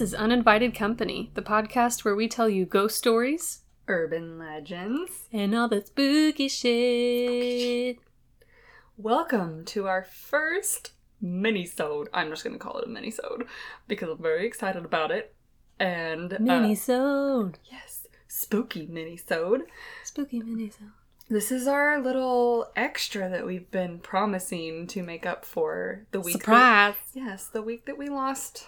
This is Uninvited Company, the podcast where we tell you ghost stories Urban legends. and all the spooky shit. Welcome to our first mini-sode. I'm just gonna call it a mini-sode because I'm very excited about it. And uh, Minisode. yes, spooky mini-sode. Spooky minisode. This is our little extra that we've been promising to make up for the week. that- Surprise. yes, the week that we lost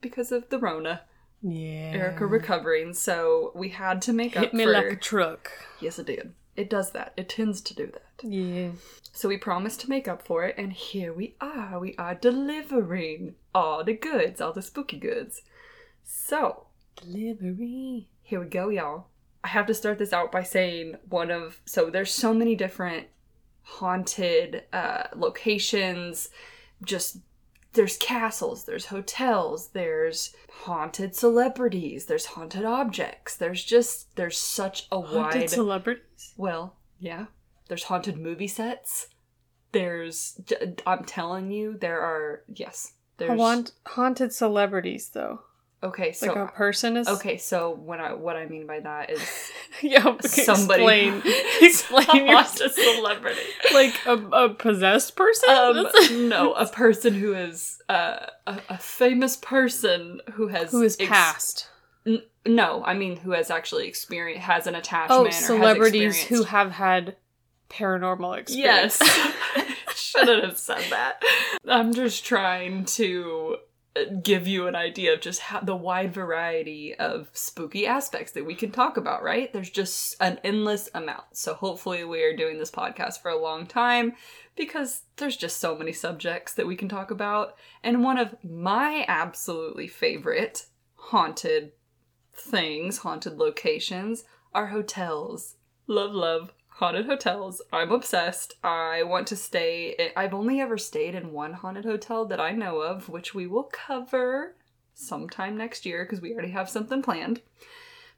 because of the Rona. Yeah. Erica recovering, so we had to make Hit up me for. like a truck. yes, it did. It does that. It tends to do that. Yeah. So we promised to make up for it, and here we are. We are delivering all the goods, all the spooky goods. So Delivery. here we go, y'all. I have to start this out by saying one of so there's so many different haunted uh, locations. Just there's castles, there's hotels, there's haunted celebrities, there's haunted objects. There's just there's such a Haunted wide haunted celebrities. well, yeah. There's haunted movie sets. There's, I'm telling you, there are, yes. There's, Haunt- haunted celebrities, though. Okay, so, Like a person is. okay, so when I, what I mean by that is yeah. okay, somebody. Explain. explain your. haunted celebrity. Like a, a possessed person? Um, no, a person who is, uh, a, a famous person who has. Who is ex- passed. N- no, I mean who has actually experienced, has an attachment. Oh, or has celebrities who have had paranormal experience. Yes. Shouldn't have said that. I'm just trying to give you an idea of just how the wide variety of spooky aspects that we can talk about, right? There's just an endless amount. So hopefully we are doing this podcast for a long time because there's just so many subjects that we can talk about. And one of my absolutely favorite haunted things, haunted locations are hotels. Love, love. Haunted hotels. I'm obsessed. I want to stay. i- I've only ever stayed in one haunted hotel that I know of, which we will cover sometime next year because we already have something planned.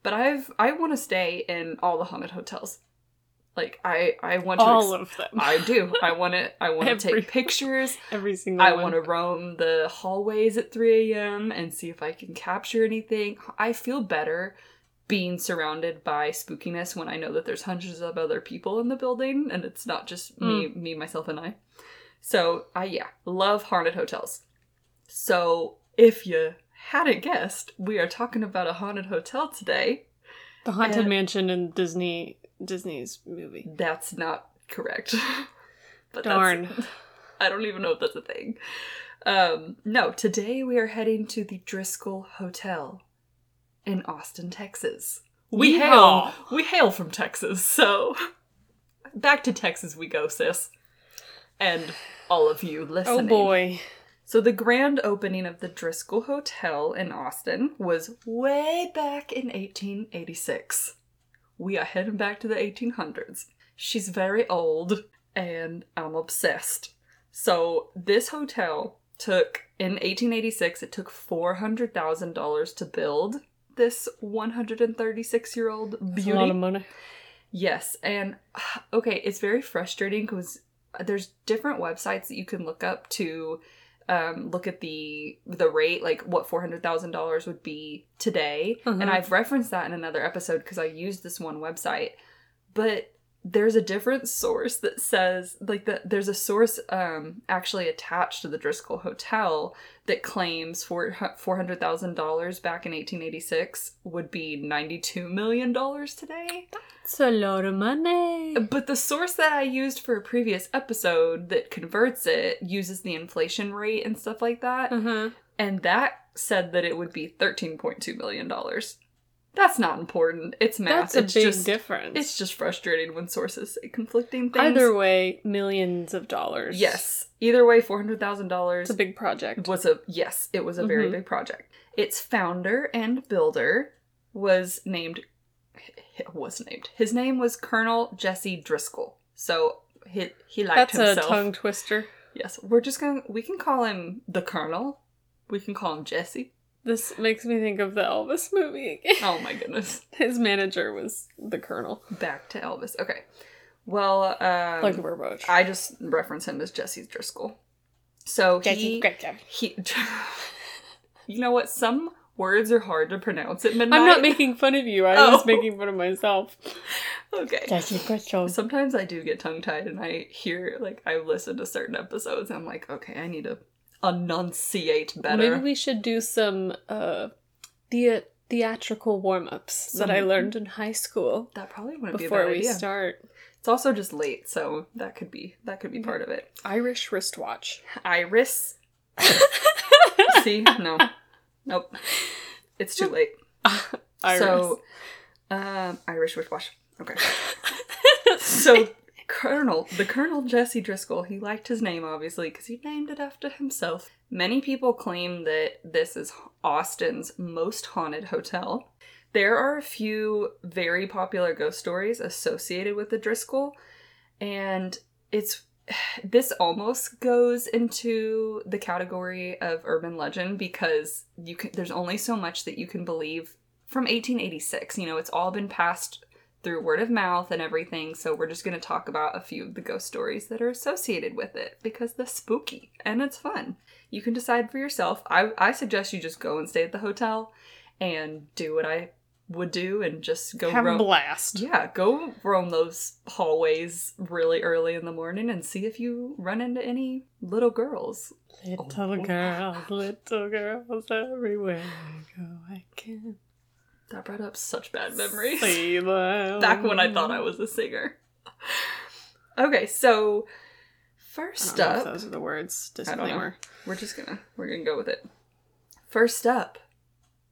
But I've I want to stay in all the haunted hotels. Like I I want to All ex- of them. I do. I want to I want to take pictures. Every single I want to roam the hallways at 3 a.m. and see if I can capture anything. I feel better being surrounded by spookiness when I know that there's hundreds of other people in the building and it's not just me, me, myself, and I. So I yeah, love haunted hotels. So if you hadn't guessed, we are talking about a haunted hotel today. The haunted and- mansion in Disney Disney's movie. That's not correct. but Darn. That's, I don't even know if that's a thing. Um, no, today we are heading to the Driskill Hotel in Austin, Texas. We Yeehaw. hail we hail from Texas, so back to Texas we go, sis. And all of you oh, listening. Oh boy. So the grand opening of the Driskill Hotel in Austin was way back in 1886. We are heading back to the 1800s. She's very old and I'm obsessed. So this hotel took in 1886 it took $400,000 to build this 136-year-old That's beauty. A lot of money. Yes, and okay, it's very frustrating because there's different websites that you can look up to um, look at the the rate, like what four hundred thousand dollars would be today. Mhm. And I've referenced that in another episode because I used this one website, but there's a different source that says like that there's a source um actually attached to the Driskill Hotel that claims for four hundred thousand dollars back in 1886 would be 92 million dollars today. That's a lot of money. But the source that I used for a previous episode that converts it uses the inflation rate and stuff like that. Uh-huh. And that said that it would be $13.2 million. That's not important. It's math. That's a it's big just, difference. It's just frustrating when sources say conflicting things. Either way, millions of dollars. Yes. Either way, $400,000 It's a big project. was a yes, it was a very Mhm. big project. Its founder and builder was named was named. His name was Colonel Jesse Driskill. So he he liked That's a tongue twister. Yes, we're just to we can call him the Colonel. We can call him Jesse. This makes me think of the Elvis movie again. Oh my goodness. His manager was the colonel. Back to Elvis. Okay. Well, um like we're. I just reference him as Jesse Driskill. So he great job. he you know what some words are hard to pronounce at midnight. I'm not making fun of you. I Oh. was making fun of myself. Okay. Jesse Crystal. Sometimes I do get tongue tied and I hear, like, I listen to certain episodes and I'm like, okay, I need to enunciate better. Maybe we should do some uh the theatrical warm ups that I learned in high school that probably wouldn't be a before bad we idea. start. It's also just late, so that could be that could be part of it. Irish wristwatch. Iris. See? No. Nope. It's too late. Iris. So, um, Irish wristwatch. Okay. so, Colonel, the Colonel Jesse Driskill, he liked his name obviously because he named it after himself. Many people claim that this is Austin's most haunted hotel. There are a few very popular ghost stories associated with the Driskill, and it's this almost goes into the category of urban legend because you can there's only so much that you can believe from 1886. You know, it's all been passed through word of mouth and everything. So we're just going to talk about a few of the ghost stories that are associated with it because they're spooky and it's fun. You can decide for yourself. I, I suggest you just go and stay at the hotel and do what I would do and just go have a blast. Yeah, go roam those hallways really early in the morning and see if you run into any little girls. Little Oh. girls, little girls everywhere I go. I can That brought up such bad memories. back when I thought I was a singer. Okay, so I first don't know if up, those are the words. I don't know. Disclaimer. we're just gonna we're gonna go with it. First up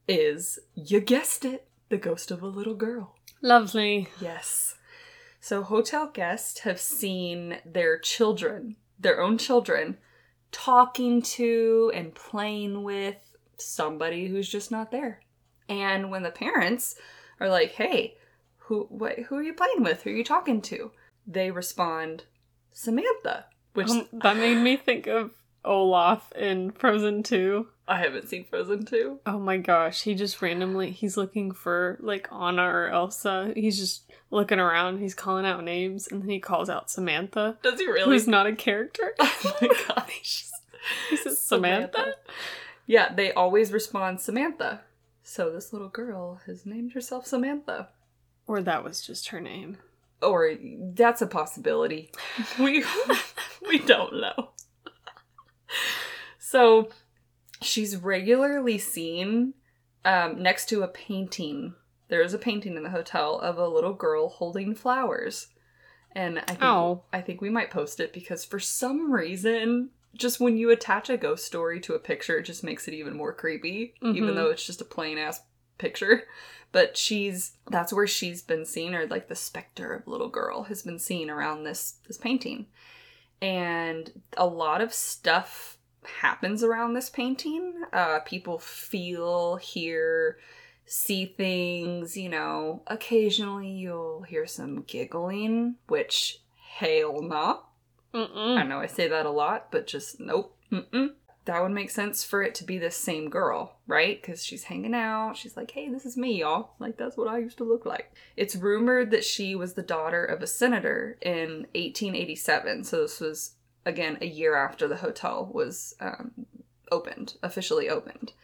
is you guessed it, the ghost of a little girl. Lovely. Yes. So hotel guests have seen their children, their own children, talking to and playing with somebody who's just not there. And when the parents are like, "Hey, who what who are you playing with? Who are you talking to?" They respond, "Samantha," which Um, that made me think of Olaf in Frozen 2. I haven't seen Frozen 2. Oh my gosh, he just randomly he's looking for like Anna or Elsa. He's just looking around, he's calling out names, and then he calls out Samantha. Does he really? Who's not a character. oh my gosh. He says Samantha. Yeah, they always respond Samantha. So this little girl has named herself Samantha. Or that was just her name. Or that's a possibility. We we don't know. So she's regularly seen um, next to a painting. There is a painting in the hotel of a little girl holding flowers. And I think Oh. I think we might post it because for some reason, just when you attach a ghost story to a picture, it just makes it even more creepy, even Mhm. though it's just a plain ass picture. But she's that's where she's been seen, or like the specter of little girl has been seen around this this painting. And a lot of stuff happens around this painting. Uh, people feel, hear, see things, you know. Occasionally you'll hear some giggling, which hell nah. I Mm-mm. know I say that a lot, but just nope. Mm-mm. That would make sense for it to be the same girl, right? Because she's hanging out. She's like, hey, this is me, y'all. Like, that's what I used to look like. It's rumored that she was the daughter of a senator in 1887. So this was, again, a year after the hotel was um, opened, officially opened.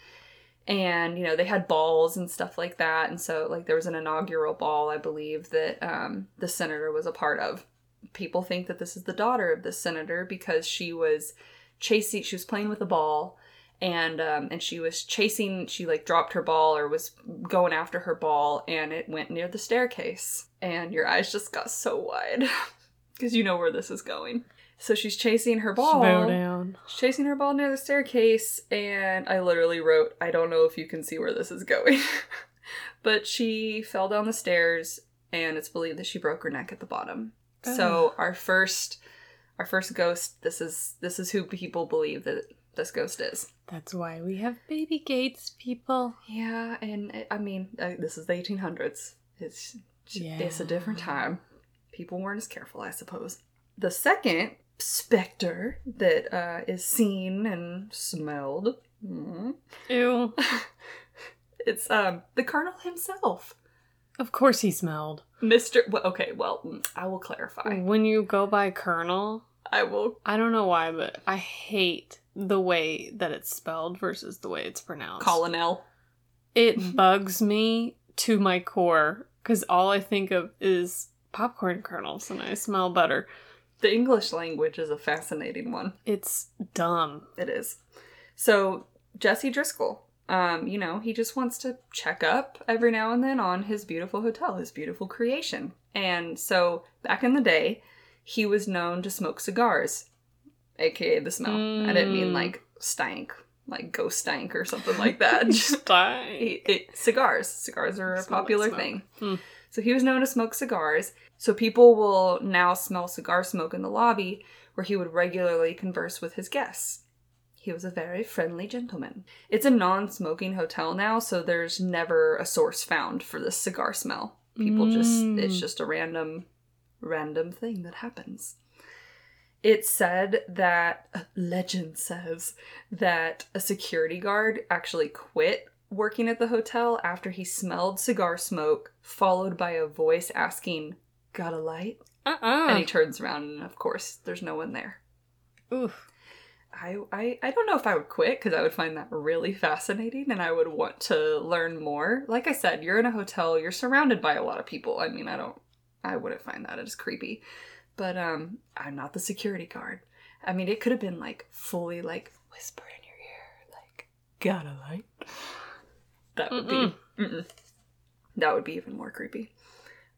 And, you know, they had balls and stuff like that. And so, like, there was an inaugural ball, I believe, that um, the senator was a part of people think that this is the daughter of this senator because she was chasing she was playing with a ball and um and she was chasing she like dropped her ball or was going after her ball and it went near the staircase and your eyes just got so wide because you know where this is going so she's chasing her ball Bow down. She's chasing her ball near the staircase, and I literally wrote, I don't know if you can see where this is going. but she fell down the stairs, and it's believed that she broke her neck at the bottom. So our first our first ghost, this is this is who people believe that this ghost is. That's why we have baby gates, people. Yeah, and I mean, uh, this is the 1800s. It's it's a different time. People weren't as careful, I suppose. The second specter that uh, is seen and smelled. mm, Ew. It's um the colonel himself, Of course he smelled. Mister. Well, okay, well, mm, I will clarify. When you go by Colonel, I will. I don't know why, but I hate the way that it's spelled versus the way it's pronounced. Colonel. It bugs me to my core because all I think of is popcorn kernels and I smell butter. The English language is a fascinating one. It's dumb. It is. So, Jesse Driskill, um, you know, he just wants to check up every now and then on his beautiful hotel, his beautiful creation. And so, back in the day, he was known to smoke cigars, aka the smell. I didn't mean Mm. like stank, like ghost stank or something like that. Just he- it- cigars. Cigars are a like popular smoke. thing. Hmm. So he was known to smoke cigars. So people will now smell cigar smoke in the lobby where he would regularly converse with his guests. He was a very friendly gentleman. It's a non smoking hotel now, so there's never a source found for this cigar smell. People just, it's Mm. just a random, random thing that happens. It's said that, legend says, that a security guard actually quit working at the hotel after he smelled cigar smoke, followed by a voice asking, Got a light? Uh-uh. And he turns around, and of course, there's no one there. Oof. I, I, I don't know if I would quit because I would find that really fascinating and I would want to learn more. Like I said, you're in a hotel, you're surrounded by a lot of people. I mean, I don't, I wouldn't find that as creepy. But um, I'm not the security guard. I mean, it could have been like fully like whisper in your ear, like got a light. That would Mm-mm. be mm-mm. that would be even more creepy.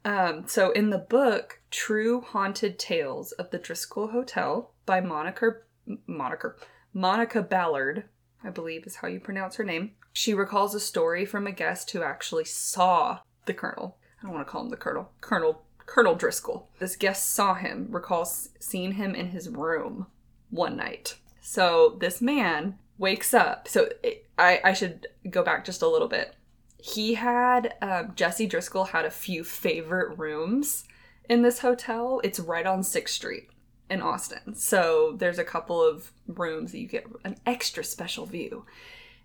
Um, so in the book, True Haunted Tales of the Driskill Hotel by Monica Monica Monica Ballard, I believe is how you pronounce her name. She recalls a story from a guest who actually saw the colonel. I don't want to call him the colonel. Colonel Colonel Driskill. This guest saw him, recalls seeing him in his room one night. So this man wakes up. So it, I I should go back just a little bit. He had um, Jesse Driskill had a few favorite rooms in this hotel. It's right on Sixth Street in Austin. So there's a couple of rooms that you get an extra special view.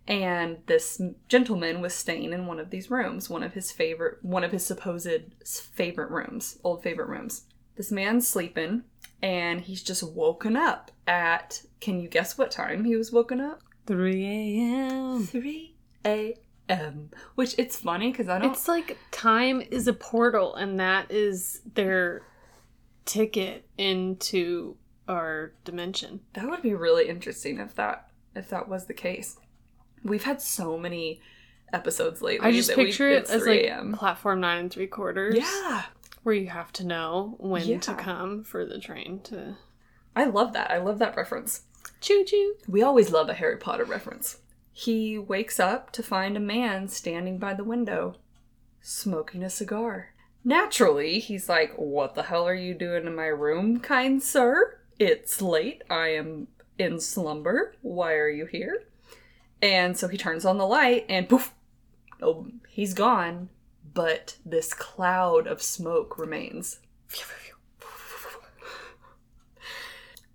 And this gentleman was staying in one of these rooms, one of his favorite, one of his supposed favorite rooms, old favorite rooms. This man's sleeping and he's just woken up at, can you guess what time he was woken up? 3 a.m. 3 a.m. Which it's funny because I don't. It's like time is a portal, and that is their ticket into our dimension. That would be really interesting if that if that was the case. We've had so many episodes lately. I just that we- picture it as like platform nine and three quarters. yeah, Where you have to know when Yeah. to come for the train to I love that. I love that reference. choo choo. We always love a Harry Potter reference. He wakes up to find a man standing by the window, smoking a cigar. Naturally, he's like, What the hell are you doing in my room, kind sir? It's late. I am in slumber. Why are you here? And so he turns on the light and poof! Oh, he's gone. But this cloud of smoke remains.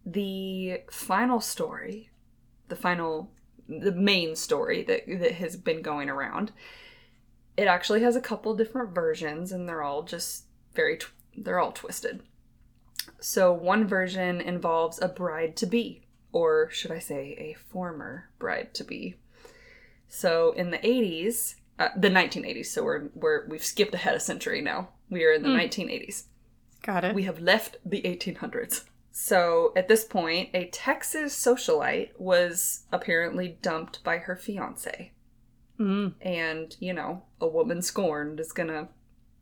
The final story, the final, the main story that, that has been going around, it actually has a couple different versions and they're all just very, tw- they're all twisted. So one version involves a bride to be, or should I say a former bride to be. So in the 80s, uh, the 1980s, so we're, we're, we've skipped ahead a century now. We are in the Hmm. 1980s Got it. we have left the 1800s. So at this point, a Texas socialite was apparently dumped by her fiance. Mm. And, you know, a woman scorned is gonna,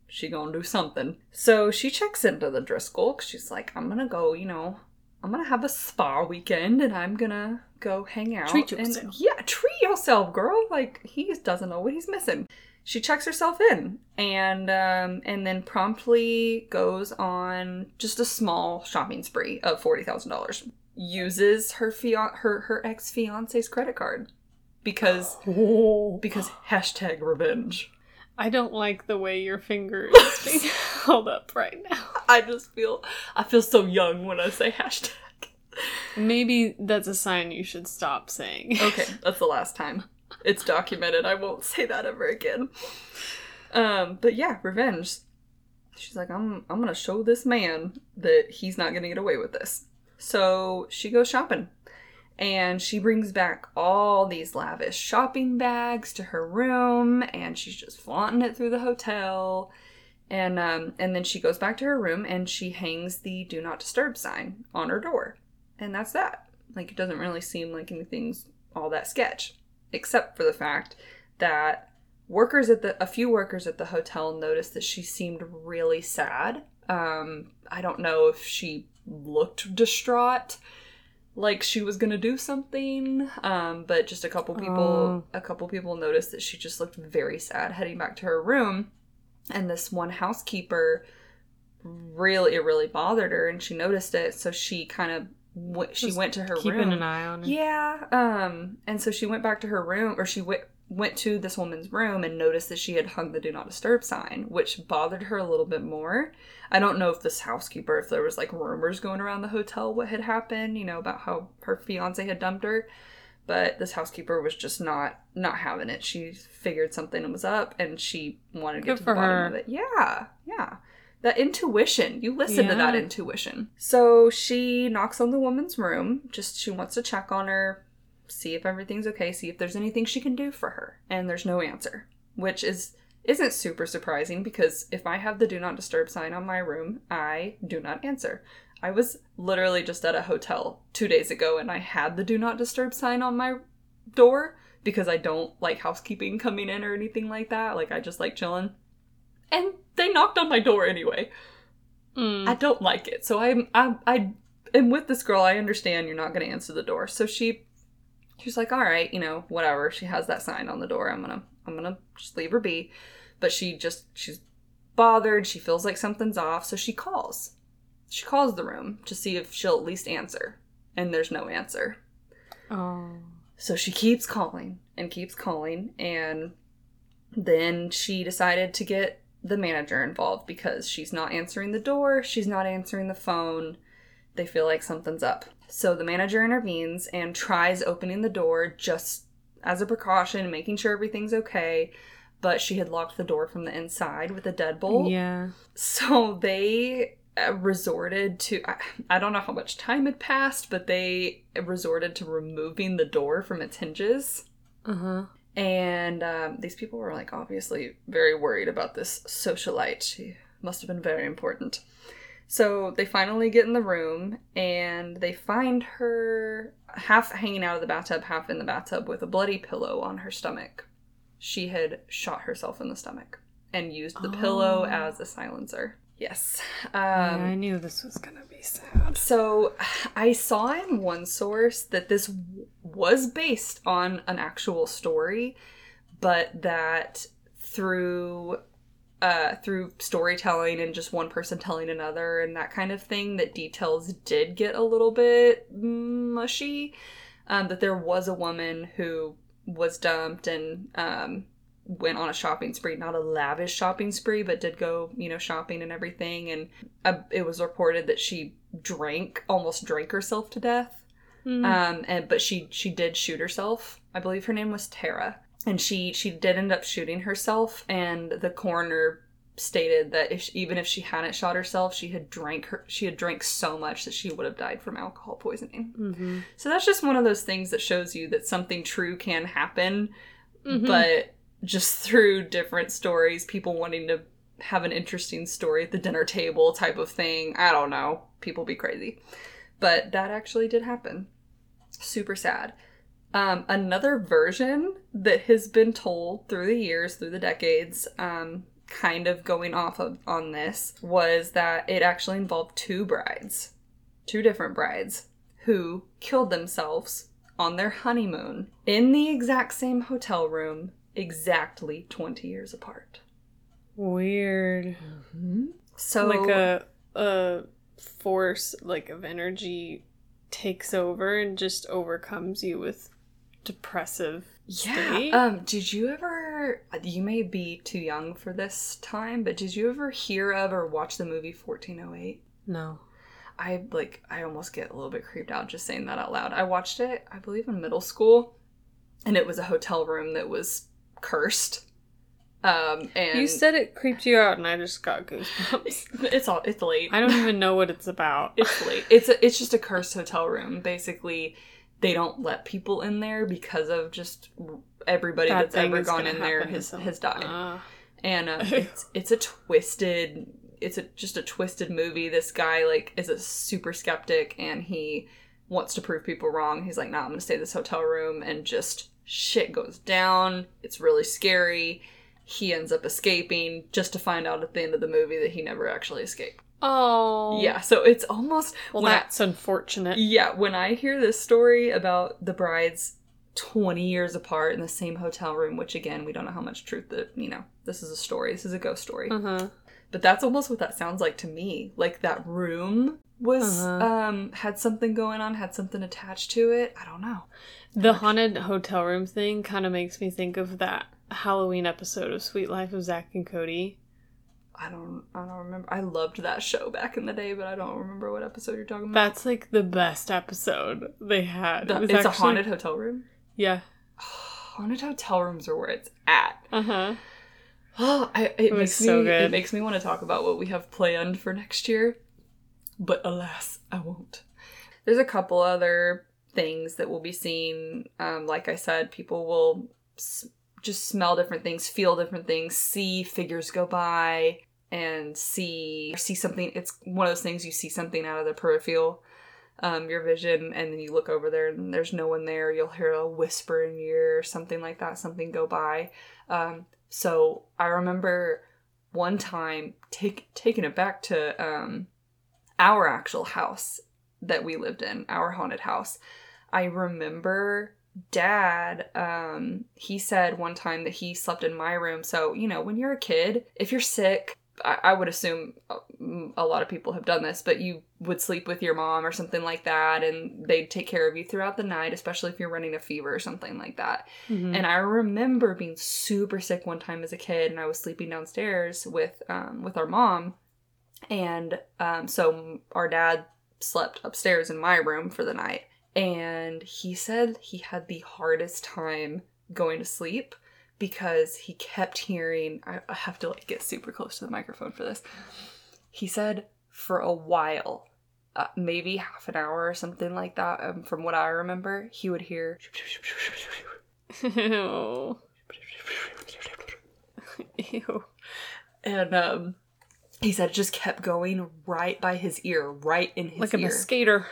she gonna do something. So she checks into the Driskill 'cause she's like, I'm gonna go, you know, I'm gonna have a spa weekend and I'm gonna go hang out. Treat and- yourself. yeah, treat yourself, girl. Like, he doesn't know what he's missing she checks herself in and um, and then promptly goes on just a small shopping spree of forty thousand dollars. Uses her fian- her her ex fiance's credit card because Oh. because hashtag revenge. I don't like the way your finger is being held up right now. I just feel I feel so young when I say hashtag. Maybe that's a sign you should stop saying. Okay, that's the last time. It's documented. I won't say that ever again. Um, but yeah, revenge. She's like, I'm I'm gonna show this man that he's not gonna get away with this. So she goes shopping. And she brings back all these lavish shopping bags to her room and she's just flaunting it through the hotel. And um, and then she goes back to her room and she hangs the do not disturb sign on her door. And that's that. Like it doesn't really seem like anything's all that sketch, except for the fact that workers at the a few workers at the hotel noticed that she seemed really sad. Um, I don't know if she looked distraught like she was gonna do something um, but just a couple people Oh. a couple people noticed that she just looked very sad heading back to her room and this one housekeeper really it really bothered her and she noticed it so she kind of w- she Just went to her Keeping room an eye on her. yeah um and so she went back to her room or she went went to this woman's room and noticed that she had hung the do not disturb sign which bothered her a little bit more. I don't know if this housekeeper if there was like rumors going around the hotel what had happened you know about how her fiance had dumped her but this housekeeper was just not not having it. She figured something was up and she wanted to get Good to the bottom her. of it. Yeah yeah. That intuition you listen to that intuition. So she knocks on the woman's room just she wants to check on her see if everything's okay see if there's anything she can do for her and there's no answer which is isn't super surprising because if i have the do not disturb sign on my room i do not answer i was literally just at a hotel two days ago and i had the do not disturb sign on my door because i don't like housekeeping coming in or anything like that like i just like chilling and they knocked on my door anyway Mm. I don't like it. So I'm I I am with this girl. I understand you're not going to answer the door. So she she's like, "All right, you know, whatever." She has that sign on the door. I'm going to I'm to just leave her be. But she just she's bothered. She feels like something's off, so she calls. She calls the room to see if she'll at least answer. And there's no answer. oh. So she keeps calling and keeps calling, and then she decided to get the manager involved because she's not answering the door, she's not answering the phone. They feel like something's up. So the manager intervenes and tries opening the door just as a precaution, making sure everything's okay. But she had locked the door from the inside with a deadbolt. Yeah. So they uh, resorted to, I, I don't know how much time had passed, but they resorted to removing the door from its hinges. Uh huh. And um, these people were like obviously very worried about this socialite. She must have been very important. So they finally get in the room and they find her half hanging out of the bathtub, half in the bathtub with a bloody pillow on her stomach. She had shot herself in the stomach and used the pillow Oh. as a silencer. Yes. yeah, Um, I knew this was gonna be sad. so I saw in one source that this w- was based on an actual story, but that through uh, through storytelling and just one person telling another and that kind of thing, that details did get a little bit mushy. Um, that there was a woman who was dumped and um, went on a shopping spree, not a lavish shopping spree, but did go, you know, shopping and everything. And uh, it was reported that she drank, almost drank herself to death. Mm. Um, and but she she did shoot herself. I believe her name was Tara, and she she did end up shooting herself. And the coroner stated that if even if she hadn't shot herself, she had drank her she had drank so much that she would have died from alcohol poisoning. mm-hmm. So that's just one of those things that shows you that something true can happen, Mhm. but just through different stories, people wanting to have an interesting story at the dinner table type of thing. I don't know. People be crazy. But that actually did happen. Super sad. Um, another version that has been told through the years, through the decades, um, kind of going off of on this, was that it actually involved two brides, two different brides, who killed themselves on their honeymoon in the exact same hotel room, exactly 20 years apart. Weird. So, like a a force like of energy takes over and just overcomes you with depressive state. Yeah. Um, did you ever you may be too young for this time, but did you ever hear of or watch the movie 1408? no. I like I almost get a little bit creeped out just saying that out loud. I watched it, I believe in middle school, and it was a hotel room that was cursed. Um and You said it creeped you out and I just got goosebumps. it's all it's late. I don't even know what it's about. It's late. It's a, it's just a cursed hotel room. Basically, they don't let people in there because of just everybody Bad that's ever gone in there has, has died. Uh, and uh, it's it's a twisted it's a just a twisted movie. This guy like is a super skeptic and he wants to prove people wrong. He's like nah i'm gonna stay in this hotel room and just shit goes down. It's really scary. He ends up escaping just to find out at the end of the movie that he never actually escaped oh. yeah so it's almost Well, when I- that's unfortunate. yeah, when I hear this story about the brides 20 years apart in the same hotel room, which again, we don't know how much truth that, you know, this is a story, this is a ghost story. Uh-huh. But that's almost what that sounds like to me. Like that room was Uh-huh. um had something going on, had something attached to it. I don't know. The haunted hotel room thing kind of makes me think of that Halloween episode of Suite Life of Zack and Cody. I don't I don't remember. I loved that show back in the day, but I don't remember what episode you're talking about. That's like the best episode they had. The- It was it's a haunted hotel room. Yeah. haunted hotel rooms are where it's at. Uh huh. Oh, I, it, was makes so me good. it makes me want to talk about what we have planned for next year, but alas, I won't. There's a couple other things that we'll be seen. Um, like I said, people will s- just smell different things, feel different things, see figures go by, and see see something. It's one of those things you see something out of the peripheral. Um, your vision, and then you look over there and there's no one there. You'll hear a whisper in your ear or something like that, something go by. Um, so I remember one time take, taking it back to um, our actual house that we lived in, our haunted house. I remember dad, um, he said one time that he slept in my room. So, you know, when you're a kid, if you're sick, I, I would assume uh, a lot of people have done this, but you would sleep with your mom or something like that, and they'd take care of you throughout the night, especially if you're running a fever or something like that. Mhm. And I remember being super sick one time as a kid, and I was sleeping downstairs with um, with our mom, and um, so our dad slept upstairs in my room for the night, and he said he had the hardest time going to sleep because he kept hearing. I, have to like get super close to the microphone for this. He said for a while. Uh, maybe half an hour or something like that. Um, from what I remember, he would hear Ew. Ew. and um he said it just kept going right by his ear right in his Like a ear mosquito.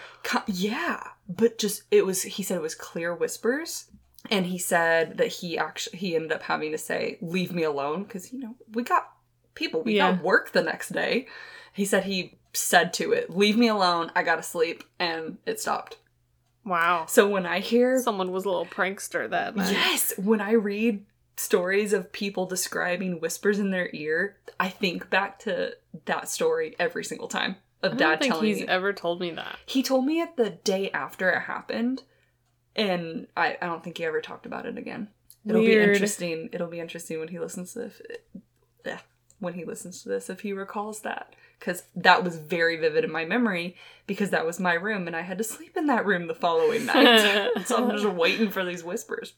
Yeah but just it was he said it was clear whispers and he said that he actually he ended up having to say leave me alone because you know we got people we Yeah. got work the next day he said he said to it leave me alone i gotta sleep and it stopped Wow. so when i hear Someone was a little prankster that night. Yes, when I read stories of people describing whispers in their ear, I think back to that story every single time I of don't dad think telling he's me. ever told me that. he told me it the day after it happened, and I, I don't think he ever talked about it again. It'll be interesting. It'll be interesting when he listens to this. Yeah, when he listens to this, if he recalls that, because that was very vivid in my memory. Because that was my room, and I had to sleep in that room the following night. so I'm just waiting for these whispers.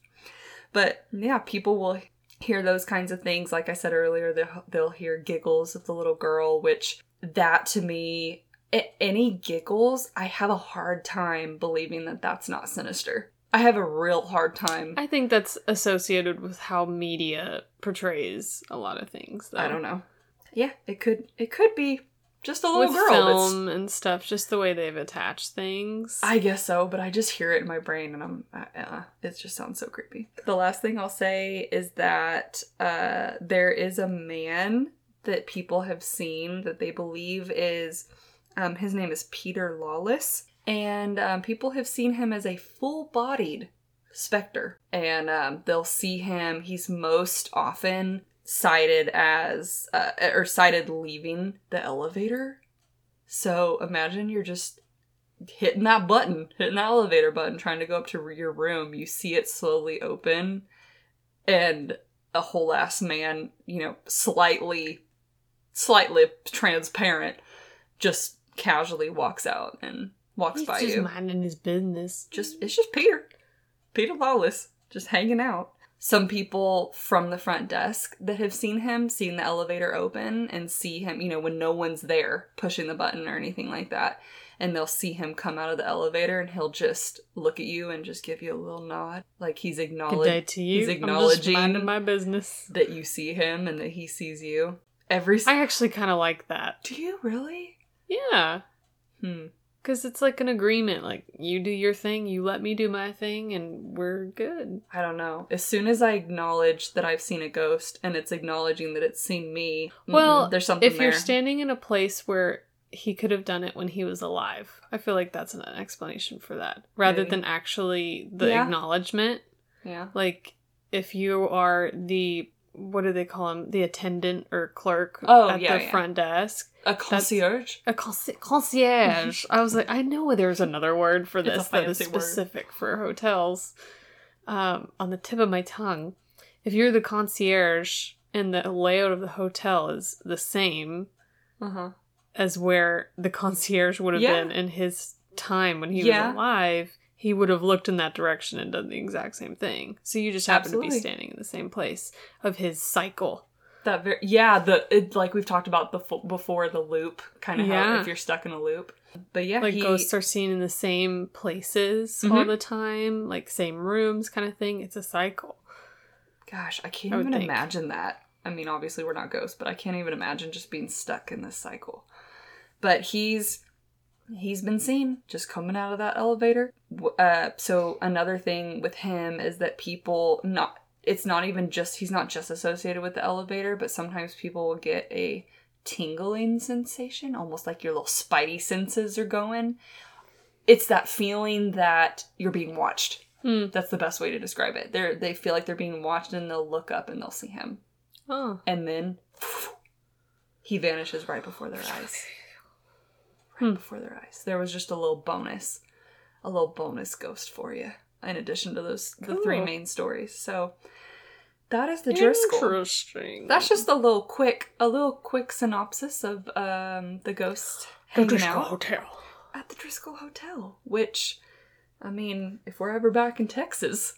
But yeah, people will hear those kinds of things. Like I said earlier, they'll, they'll hear giggles of the little girl, which that to me, any giggles, I have a hard time believing that that's not sinister. I have a real hard time. I think that's associated with how media portrays a lot of things. Though. I don't know. Yeah, it could it could be just a little With girl. film and stuff, just the way they've attached things. I guess so, but I just hear it in my brain and I'm, uh, it just sounds so creepy. The last thing I'll say is that uh, there is a man that people have seen that they believe is, um, his name is Peter Lawless, and um, people have seen him as a full bodied specter. And um, they'll see him, he's most often cited as, uh, or cited leaving the elevator. So imagine you're just hitting that button, hitting that elevator button, trying to go up to your room, you see it slowly open, and a whole ass man, you know, slightly, slightly transparent, just casually walks out and walks by you. He's by just you. minding his business. Just it's just Peter, Peter Lawless, just hanging out. Some people from the front desk that have seen him, seen the elevator open and see him, you know, when no one's there pushing the button or anything like that. and they'll see him come out of the elevator and he'll just look at you and just give you a little nod like he's Good day acknowledging to you. he's I'm just minding my business. that you see him and that he sees you every I actually kind of like that. do you really Yeah. hmm Because it's like an agreement. Like, you do your thing, you let me do my thing, and we're good. I don't know. As soon as I acknowledge that I've seen a ghost and it's acknowledging that it's seen me, Well, there's something If you're standing in a place where he could have done it when he was alive, I feel like that's an explanation for that. Rather Maybe. than actually the Yeah. acknowledgement. yeah. Like, if you are the, what do they call him? The attendant or clerk Oh, at yeah, the yeah. front desk. A concierge. A conci- concierge. I was like, I know there's another word for this that is fancy word. specific for hotels. Um, on the tip of my tongue, if you're the concierge and the layout of the hotel is the same Uh huh. as where the concierge would have Yeah. been in his time when he Yeah. was alive, he would have looked in that direction and done the exact same thing. So you just happen to be standing in the same place of his cycle. That very yeah. The it, like we've talked about the before the loop kind of how if you're stuck in a loop. But yeah, like he, ghosts are seen in the same places all Mhm. the time, like same rooms kind of thing. It's a cycle. Gosh, I can't I even think. imagine that. I mean, obviously we're not ghosts, but I can't even imagine just being stuck in this cycle. But he's he's been seen just coming out of that elevator. Uh, so another thing with him is that people not it's not even just he's not just associated with the elevator, but sometimes people will get a tingling sensation, almost like your little spidey senses are going. It's that feeling that you're being watched. Hmm. That's the best way to describe it. They they feel like they're being watched and they'll look up and they'll see him. Oh. And then he vanishes right before their eyes. Right Hmm. before their eyes. There was just a little bonus. A little bonus ghost for you. In addition to those the three main stories. So that is the Driskill. Interesting. That's just a little quick a little quick synopsis of um the ghost the hanging Driskill out Hotel. at the Driskill Hotel, which, I mean, if we're ever back in Texas,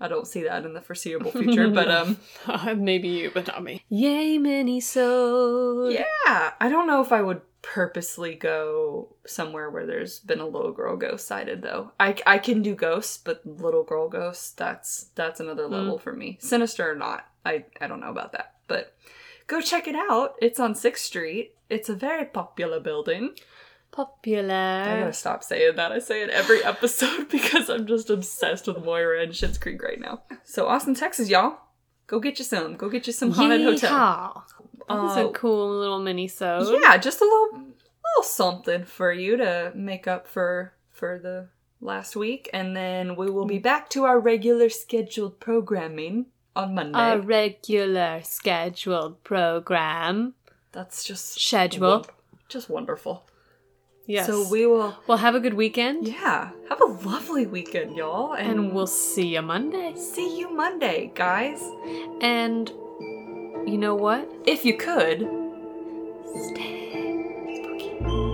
I don't see that in the foreseeable future, but um, maybe you, but not me. Yay, mini so. yeah, I don't know if I would purposely go somewhere where there's been a little girl ghost sighted though. I, I can do ghosts, but little girl ghosts, that's that's another level for me. Sinister or not, I I don't know about that, but go check it out. It's on Sixth Street. It's a very popular building. I Popular. gotta stop saying that. I say it every episode because I'm just obsessed with Moira and Schitt's Creek right now. So Austin, Texas, y'all, go get you some. Go get you some haunted hotel. That was Uh, a cool little mini so. Yeah, just a little, little something for you to make up for for the last week, and then we will be back to our regular scheduled programming on Monday. A regular scheduled program. That's just Schedule. just wonderful. Yes. So we will. Well, have a good weekend. Yeah. Have a lovely weekend, y'all. And, and we'll see you Monday. See you Monday, guys. And you know what? If you could, stay spooky.